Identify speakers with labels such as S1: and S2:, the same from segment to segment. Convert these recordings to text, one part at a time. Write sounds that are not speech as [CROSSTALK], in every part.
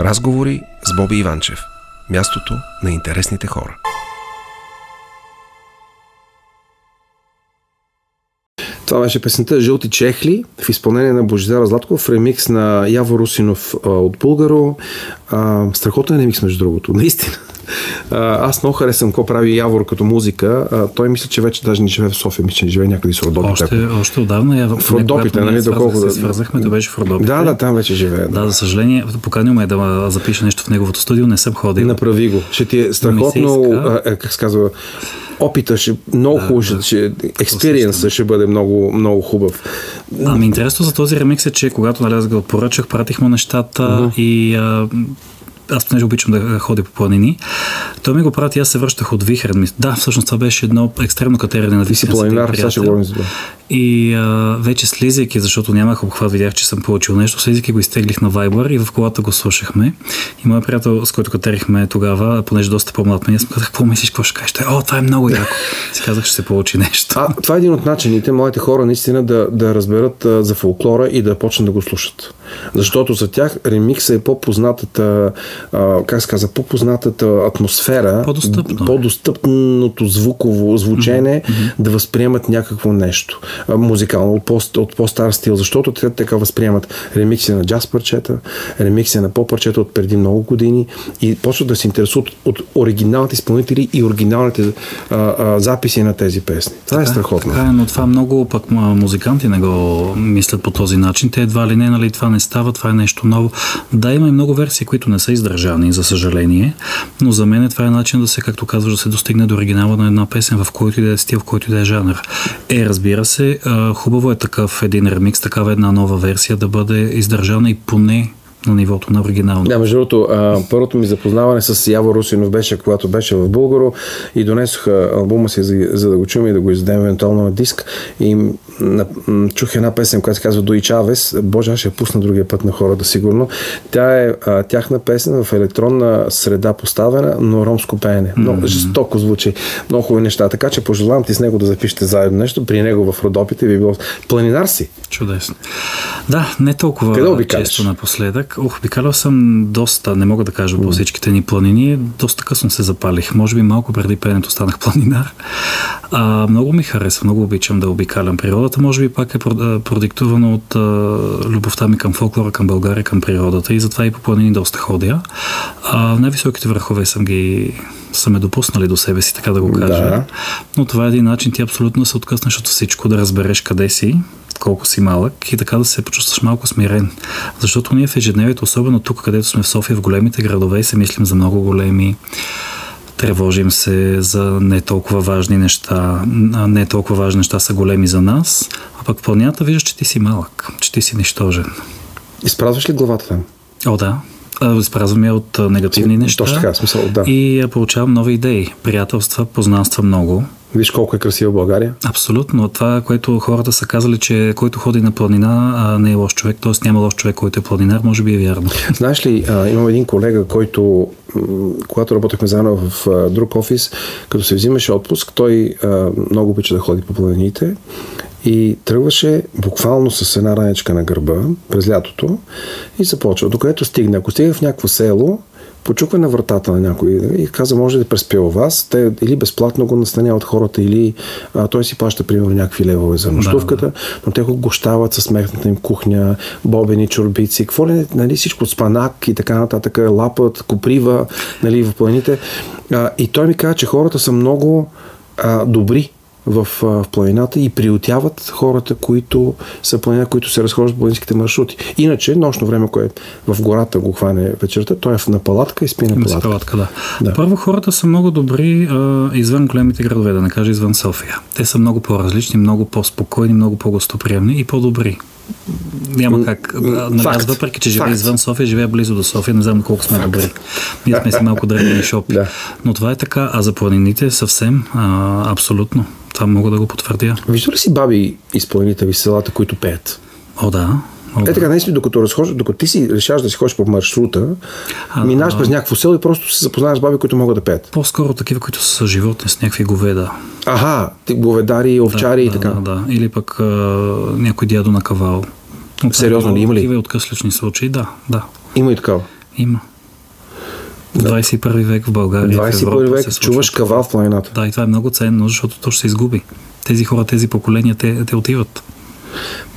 S1: Разговори с Боби Иванчев. Мястото на интересните хора. Това беше песента Жълти чехли в изпълнение на Божидар Златков, ремикс на Яво Русинов а, от Булгаро. А, страхотен ремикс, между другото, наистина. А, аз много харесвам какво прави Явор като музика. А, той мисля, че вече даже не живее в София, мисля, че не живее някъде с Родопите.
S2: Още, още отдавна Явор.
S1: В Родопите, нали? Доколко
S2: да... се свързахме, да беше в Родопите.
S1: Да, да, там вече живее.
S2: Да, да за съжаление, поканил ме да запише нещо в неговото студио, не съм ходил.
S1: Направи го. Ще ти е страхотно, а, как се казва, опита ще много да, хубав, да. ще, експириенса ще бъде много, много хубав.
S2: Ами интересно за този ремикс е, че когато нали, аз го поръчах, пратих му нещата uh-huh. и а, аз понеже обичам да ходя по планини, той ми го прати, аз се връщах от Вихрен. Да, всъщност това беше едно екстремно катерене на
S1: си планинар, сега ще говорим за това.
S2: И а, вече слизайки, защото нямах обхват, видях, че съм получил нещо, слизайки го изтеглих на Viber и в колата го слушахме. И моят приятел, с който катерихме тогава, понеже доста по-млад мен, аз му казах, какво мислиш, какво ще кажеш? Той, о, това е много яко. [LAUGHS] си казах, ще се получи нещо.
S1: А, това е един от начините, моите хора наистина да, да разберат а, за фолклора и да почнат да го слушат. Защото за тях ремикса е по-познатата, а, как се казва, по-познатата атмосфера,
S2: По-достъпно.
S1: по-достъпното звуково звучене mm-hmm. да възприемат някакво нещо музикално от, по, от по-стар стил, защото те така възприемат ремикси на джаз парчета, ремикси на по-парчета от преди много години и почват да се интересуват от оригиналните изпълнители и оригиналните а, а, записи на тези песни. Това е така, е страхотно.
S2: Така е, но това много пък музиканти не го мислят по този начин. Те едва ли не, нали, това не става, това е нещо ново. Да, има и много версии, които не са издържани, за съжаление, но за мен това е начин да се, както казваш, да се достигне до оригинала на една песен, в който и да е стил, в който и да е жанр. Е, разбира се, хубаво е такъв един ремикс, такава една нова версия да бъде издържана и поне на нивото на оригинално.
S1: Да, между другото, първото ми запознаване с Яво Русинов беше, когато беше в Българо и донесох албума си, за, за да го чуем и да го издадем евентуално на диск. И на, чух една песен, която се казва Дой Чавес. Боже, аз ще я пусна другия път на хората, сигурно. Тя е а, тяхна песен в електронна среда поставена, но ромско пеене. Много mm-hmm. жестоко звучи. Много хубави неща. Така че пожелавам ти с него да запишете заедно нещо. При него в Родопите би било. Планинар си.
S2: Чудесно. Да, не толкова Къде често напоследък. Ох, обикалял съм доста, не мога да кажа по всичките ни планини. Доста късно се запалих. Може би малко преди пеенето станах [LAUGHS] планинар. А, много ми харесва, много обичам да обикалям природата. Може би пак е продиктувано от а, любовта ми към фолклора, към България, към природата и затова и по планини доста ходя. А, най-високите върхове съм ги са ме допуснали до себе си, така да го кажа. Да. Но това е един начин ти абсолютно се откъснеш от всичко, да разбереш къде си, колко си малък и така да се почувстваш малко смирен. Защото ние в ежедневието, особено тук, където сме в София, в големите градове, се мислим за много големи тревожим се за не толкова важни неща, не толкова важни неща са големи за нас, а пък в планета виждаш, че ти си малък, че ти си нищожен.
S1: Изпразваш ли главата там?
S2: О, да. Изпразвам я от негативни неща.
S1: Точно така, смисъл, да.
S2: И я получавам нови идеи, приятелства, познанства много.
S1: Виж колко е красива България.
S2: Абсолютно. Това, което хората са казали, че който ходи на планина, а не е лош човек, т.е. няма лош човек, който е планинар, може би е вярно.
S1: Знаеш ли, а, имам един колега, който, когато работехме заедно в а, друг офис, като се взимаше отпуск, той а, много обича да ходи по планините и тръгваше буквално с една ранечка на гърба през лятото и започва. Докъдето стигне. Ако стига в някакво село, почуква на вратата на някой и каза, може да преспи у вас. Те или безплатно го настаняват хората, или а, той си плаща, примерно, някакви левове за нощувката, да, да. но те го гощават с мехната им кухня, бобени, чорбици, какво ли, нали, всичко, спанак и така нататък, лапът, коприва, нали, в планините. А, и той ми каза, че хората са много а, добри в, в планината и приютяват хората, които са планина, които се разхождат по планинските маршрути. Иначе, нощно време, което в гората го хване вечерта, той е на палатка и спи на палатка.
S2: палатка да. да. Първо, хората са много добри а, извън големите градове, да не кажа извън София. Те са много по-различни, много по-спокойни, много по-гостоприемни и по-добри няма как. Нали, аз въпреки, че живея извън София, живея близо до София, не знам колко сме добри. Ние сме си малко древни шопи. [LAUGHS] Да. Но това е така, а за планините съвсем а, абсолютно. Това мога да го потвърдя.
S1: Вижда ли си баби изпълнители в селата, които пеят?
S2: О, да.
S1: Е така, наистина, докато, разхож, докато ти си решаваш да си ходиш по маршрута, а, минаваш през някакво село и просто се запознаваш с баби, които могат да пеят.
S2: По-скоро такива, които са животни с някакви говеда.
S1: Ага, говедари, овчари
S2: да,
S1: и така.
S2: Да, да. Или пък а, някой дядо на кавал.
S1: Сериозно ли има ли?
S2: Такива откъслични случаи, да, да.
S1: Има и такава.
S2: Има. В 21 век в България. 21
S1: в Европа век чуваш кавал в планината.
S2: Да, и това е много ценно, защото то ще се изгуби. Тези хора, тези поколения, те, те отиват.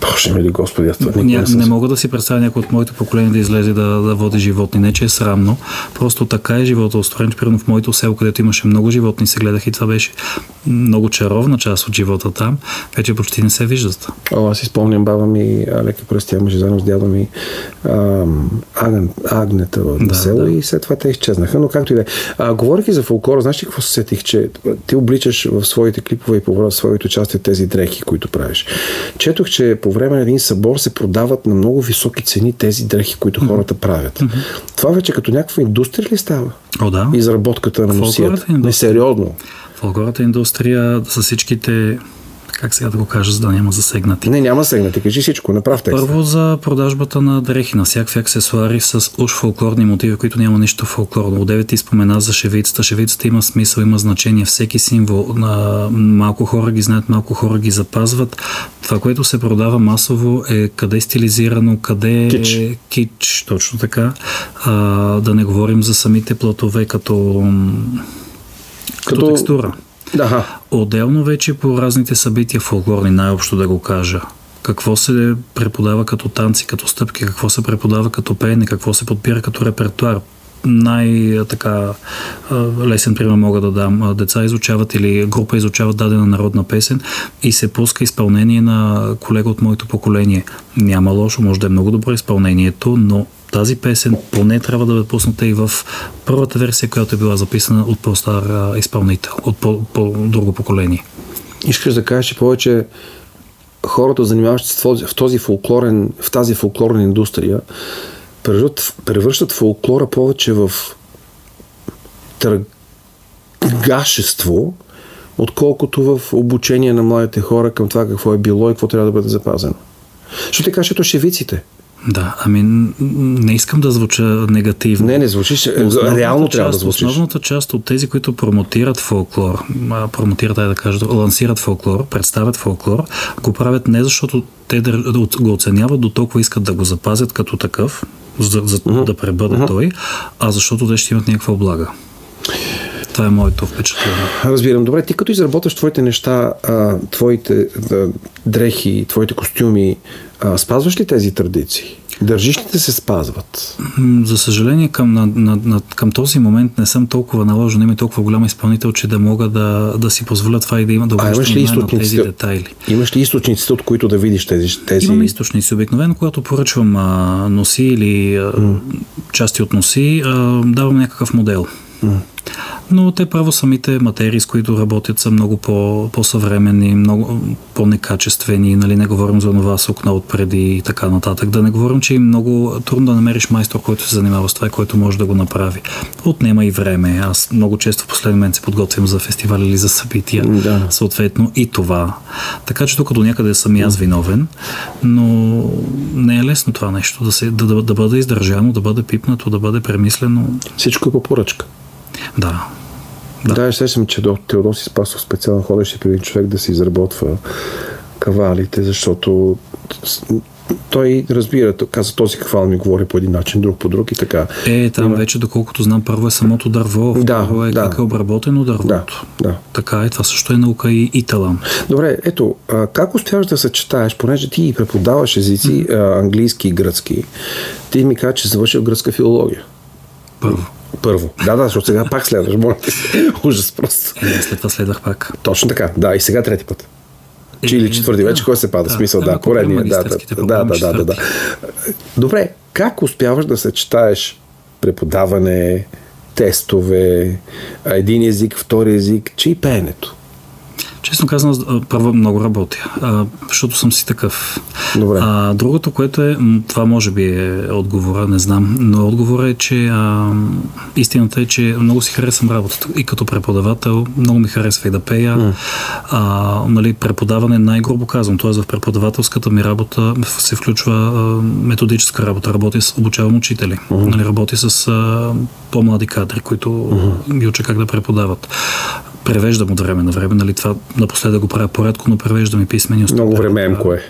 S1: Боже ми ли, Господи, аз това
S2: не, не, мога да си представя някой от моето поколение да излезе да, да води животни. Не, че е срамно. Просто така е живота устроен. Примерно в моето село, където имаше много животни, се гледах и това беше много чаровна част от живота там. Вече почти не се виждат.
S1: О, аз си спомням баба ми, леки пръсти, имаше заедно с дядо ми агн, агнета в да, село да. и след това те изчезнаха. Но както и да е. Говорих за фолклора, знаеш ли какво се сетих, че ти обличаш в своите клипове и по своите части тези дрехи, които правиш. Четох, че по време на един събор се продават на много високи цени тези дрехи, които хората правят. Mm-hmm. Това вече като някаква индустрия ли става?
S2: О, да.
S1: Изработката на носията. Несериозно.
S2: Фолклорната индустрия с всичките как сега да го кажа, за да няма засегнати?
S1: Не, няма засегнати. Кажи всичко, направ текст.
S2: Първо за продажбата на дрехи, на всякакви аксесуари с уж фолклорни мотиви, които няма нищо фолклорно. Одеве ти спомена за шевицата. Шевицата има смисъл, има значение. Всеки символ. На малко хора ги знаят, малко хора ги запазват. Това, което се продава масово е къде е стилизирано, къде
S1: кич.
S2: е кич, точно така. А, да не говорим за самите платове като като, като текстура.
S1: Да.
S2: Отделно вече по разните събития фолклорни, най-общо да го кажа. Какво се преподава като танци, като стъпки, какво се преподава като пеене, какво се подбира като репертуар най-така лесен пример мога да дам. Деца изучават или група изучават дадена народна песен и се пуска изпълнение на колега от моето поколение. Няма лошо, може да е много добро изпълнението, но тази песен поне трябва да бъде пусната и в първата версия, която е била записана от по-стар изпълнител, от по-друго поколение.
S1: Искаш да кажеш, че повече хората, занимаващи се в този фолклорен, в тази фолклорна индустрия, превръщат фолклора повече в търгашество, отколкото в обучение на младите хора към това какво е било и какво трябва да бъде запазено. Що ти кажеш, ето шевиците.
S2: Да, ами не искам да звуча негативно.
S1: Не, не звучиш. Реално част, трябва да звучиш.
S2: Основната част от тези, които промотират фолклор, промотират, да кажа, лансират фолклор, представят фолклор, го правят не защото те го оценяват, до толкова искат да го запазят като такъв, за, за uh-huh. да пребъде uh-huh. той, а защото те ще имат някаква облага. Това е моето впечатление.
S1: Разбирам. Добре, ти като изработваш твоите неща, твоите дрехи, твоите костюми, спазваш ли тези традиции? Държиш ли да се спазват?
S2: За съжаление, към, на, на, на, към този момент не съм толкова наложен, има толкова голям изпълнител, че да мога да, да си позволя това и да има да обръщам на тези детайли.
S1: Имаш ли източниците, от които да видиш тези? тези...
S2: Имам източници. Обикновено, когато поръчвам а, носи или а, mm. части от носи, а, давам някакъв модел. Mm но те право самите материи, с които работят, са много по, по-съвременни, много по-некачествени, нали, не говорим за това сукна отпреди и така нататък. Да не говорим, че е много трудно да намериш майстор, който се занимава с това и който може да го направи. Отнема и време. Аз много често в последния момент се подготвям за фестивали или за събития. Да. Съответно и това. Така че тук до някъде съм и аз виновен, но не е лесно това нещо. Да, се, да, да, да бъде издържано, да бъде пипнато, да бъде премислено.
S1: Всичко е по поръчка.
S2: Да.
S1: Да, да естествено, че до Теодоси Спасов специално ходеше при един човек да се изработва кавалите, защото той разбира, каза този кавал ми говори по един начин, друг по друг и така.
S2: Е, там Има... вече, доколкото знам, първо е самото дърво, да, първо е да. как е обработено дървото. Да, да. Така е, това също е наука и, и талант.
S1: Добре, ето, а, как успяваш да съчетаеш, понеже ти преподаваш езици, а, английски и гръцки, ти ми каза, че завършил гръцка филология.
S2: Първо.
S1: Първо. Да, да, защото сега пак следваш. Моля [LAUGHS] Ужас просто.
S2: Е, след това следвах пак.
S1: Точно така. Да, и сега трети път. Че или четвърти вече, кой се пада? Да, смисъл, да, поредния. Да, да, да, да, да, да. Добре, как успяваш да съчетаеш преподаване, тестове, един език, втори език, че и пеенето?
S2: Честно казано, първо много работя, а, защото съм си такъв.
S1: Добре.
S2: А, другото, което е, това може би е отговора, не знам, но отговорът е, че а, истината е, че много си харесвам работата. И като преподавател, много ми харесва и да пея. Mm. А, нали, преподаване, най-грубо казвам, т.е. в преподавателската ми работа се включва а, методическа работа. Работя с, обучавам учители. Mm-hmm. Нали, работя с а, по-млади кадри, които mm-hmm. ги уча как да преподават превеждам от време на време, нали, това напоследък го правя порядко, но превеждам и писмени
S1: Много времеемко е.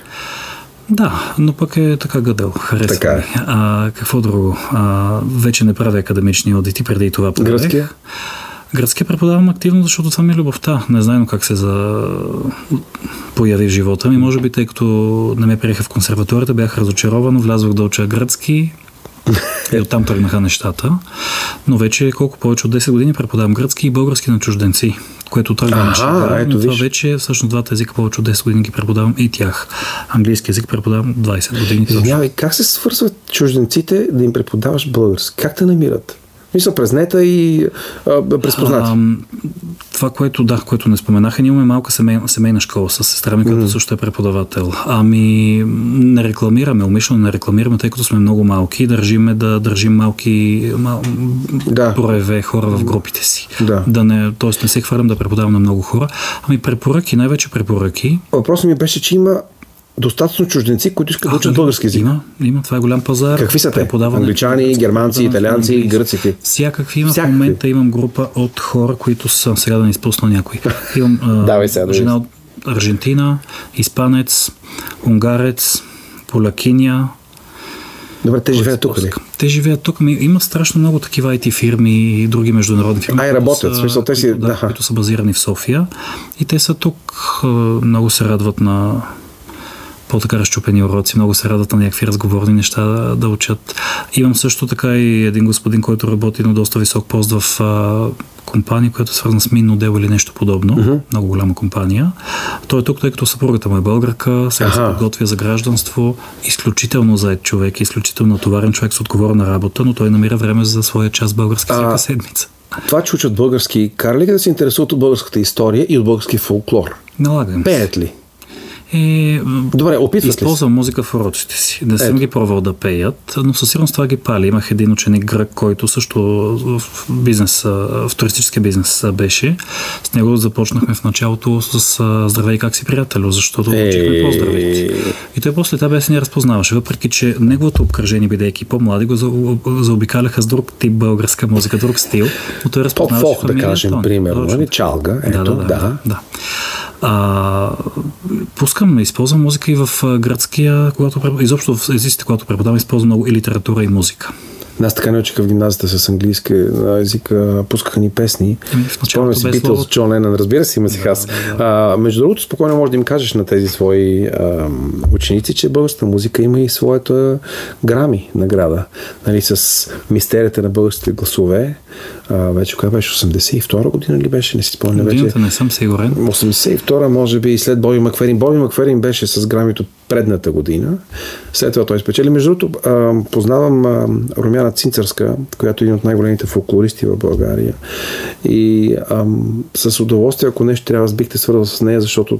S2: Да, но пък е така гъдел. Харесва така е. А, какво друго? А, вече не правя академични одити, преди това правех. Гръцкия? Гръцки преподавам активно, защото това ми е любовта. Не знам как се за... появи в живота ми. Може би, тъй като не ме приеха в консерваторията, бях разочарован, влязох да уча гръцки, и оттам тръгнаха нещата. Но вече колко повече от 10 години преподавам гръцки и български на чужденци, което тръгна на шага. Ето, това виж. вече всъщност двата езика повече от 10 години ги преподавам и тях. Английски език преподавам 20 години.
S1: Извинявай, как се свързват чужденците да им преподаваш български? Как те намират? Мисля, през нета и а, през познати. А,
S2: това, което, да, което не споменаха, ние имаме малка семейна, семейна школа с сестра ми, която също е преподавател. Ами не рекламираме, умишлено не рекламираме, тъй като сме много малки, държиме да държим малки мал, да. прояве хора в групите си. Да. да не, тоест не се хвърлям да преподавам на много хора. Ами препоръки, най-вече препоръки.
S1: Въпросът ми беше, че има достатъчно чужденци, които искат да учат български език.
S2: Има, има, това е голям пазар.
S1: Какви са те? Англичани, германци, италианци, гръцики?
S2: Всякакви има. Всякакви. В момента имам група от хора, които са, сега да не изпусна някой. [LAUGHS] Имам
S1: Давай сега, да
S2: жена от Аржентина, испанец, унгарец, полякиня,
S1: Добре, те живеят тук ли?
S2: Те живеят тук. Има страшно много такива IT фирми и други международни фирми.
S1: А, и работят. Са, смисъл, те си,
S2: да, да. които са базирани в София. И те са тук. Много се радват на по-така разчупени уроци, много се радват на някакви разговорни неща да, да учат. Имам също така и един господин, който работи на доста висок пост в а, компания, която е свързана с минно дело или нещо подобно. Uh-huh. Много голяма компания. Той е тук, тъй като съпругата му е българка, сега се подготвя за гражданство. Изключително заед човек, изключително натоварен човек с отговорна работа, но той намира време за своя час българска всяка седмица.
S1: Това, че учат български, кара ли да се интересуват от българската история и от български фолклор?
S2: Налагам.
S1: Пеят ли?
S2: И,
S1: Добре, опитват
S2: Използвам музика в уроците си. Не съм Ето. ги пробвал да пеят, но със сигурност това ги пали. Имах един ученик грък, който също в бизнес, в туристическия бизнес беше. С него започнахме в началото с здравей как си приятелю, защото учихме по-здравейки. И той после това се ни разпознаваше, въпреки че неговото обкръжение, бидейки по-млади, го заобикаляха с друг тип българска музика, друг стил, но той разпознаваше.
S1: По-фок, да кажем, примерно, нали? чалга, ето, да. да, да. да.
S2: А, пускам, използвам музика и в градския, когато изобщо в езиците, когато преподавам, използвам много и литература и музика.
S1: Нас така не учиха в гимназията с английски език, пускаха ни песни.
S2: Ами, Спомням
S1: си Битлз, Джон Ленън, разбира се, има си да, аз. Да, да. Между другото, спокойно може да им кажеш на тези свои а, ученици, че българската музика има и своята грами награда. Нали, с мистерията на българските гласове. А, вече коя беше? 82 година ли беше? Не си спомня вече.
S2: не съм сигурен.
S1: 82 може би и след Боби Макферин. Боби Макферин беше с грамито предната година. След това той спечели. Между другото, познавам Румяна Цинцърска, която е един от най-големите фолклористи в България. И ам, с удоволствие, ако нещо трябва, аз бихте свързал с нея, защото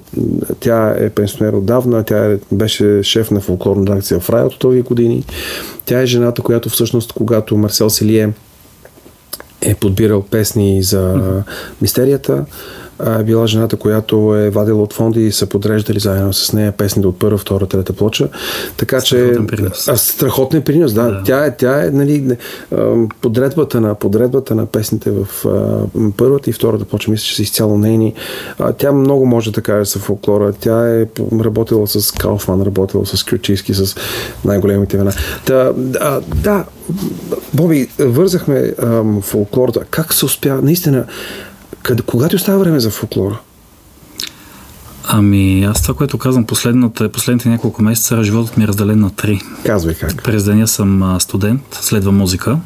S1: тя е пенсионер отдавна, тя е, беше шеф на фолклорна редакция в Рай от този години. Тя е жената, която всъщност, когато Марсел Селие е подбирал песни за мистерията, е била жената, която е вадила от фонди и са подреждали заедно с нея песните от първа, втора, трета плоча. Така страхотен че. Принос. А, страхотен принос, да. да. Тя е, тя е нали, подредбата, на, подредбата на песните в а, първата и втората плоча, мисля, че са изцяло нейни. А, тя много може да каже за фолклора. Тя е работила с Кауфман, работила с Крючийски, с най-големите вина. Та, да, да, Боби, вързахме фолклората. Как се успя? Наистина, къде, кога ти остава време за фолклора?
S2: Ами, аз това, което казвам последната, последните няколко месеца, животът ми е разделен на три.
S1: Казвай как.
S2: През деня съм студент, следва музика.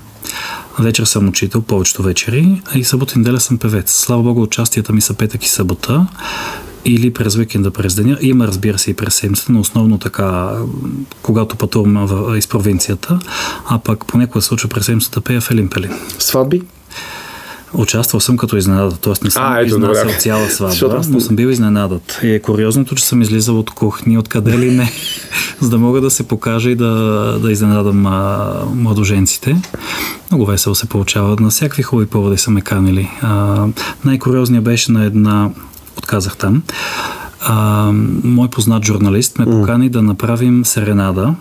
S2: Вечер съм учител, повечето вечери. И събота и неделя съм певец. Слава Богу, участията ми са петък и събота. Или през уикенда, през деня. Има, разбира се, и през седмицата, но основно така, когато пътувам в, из провинцията. А пък понекога се случва през седмицата пея Фелин Пелин.
S1: Сватби?
S2: Участвал съм като изненада, т.е. не съм а, ето, изнасял добре. цяла [LAUGHS] сватба, но съм бил изненадат. И е куриозното, че съм излизал от кухни, откъде ли не, [LAUGHS] за да мога да се покажа и да, да изненадам а, младоженците. Много весело се получава. На всякакви хубави поводи са ме канили. Най-куриозният беше на една, отказах там, а, мой познат журналист ме покани mm. да направим серенада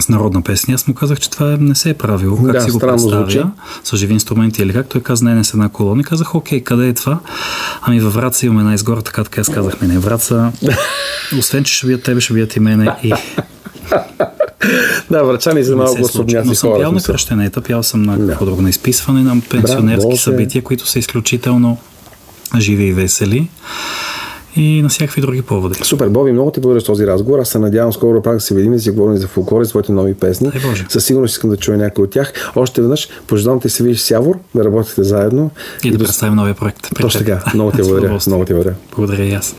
S2: с народна песня. Аз му казах, че това не се е правило. Как
S1: да,
S2: си го
S1: представя? Звучи.
S2: С живи инструменти или как? Той каза, не, не с една колона. И казах, окей, къде е това? Ами във Враца имаме една изгора, така така аз казах, не, Враца. Освен, че ще бият тебе, ще бият и мене. И...
S1: да, врачани за малко особняци
S2: Но съм пял на кръщенета, пял съм на какво друго, на изписване на пенсионерски Браво, събития, които са изключително живи и весели и на всякакви други поводи.
S1: Супер, Боби, много ти благодаря за този разговор. Аз се надявам скоро пак да се видим и да си говорим за фулклор и своите нови песни. Със сигурност искам да чуя някой от тях. Още веднъж пожелавам ти се видиш с Явор, да работите заедно.
S2: И, и да, да представим новия проект.
S1: Точно така. Много ти благодаря. много ти благодаря.
S2: Благодаря и аз.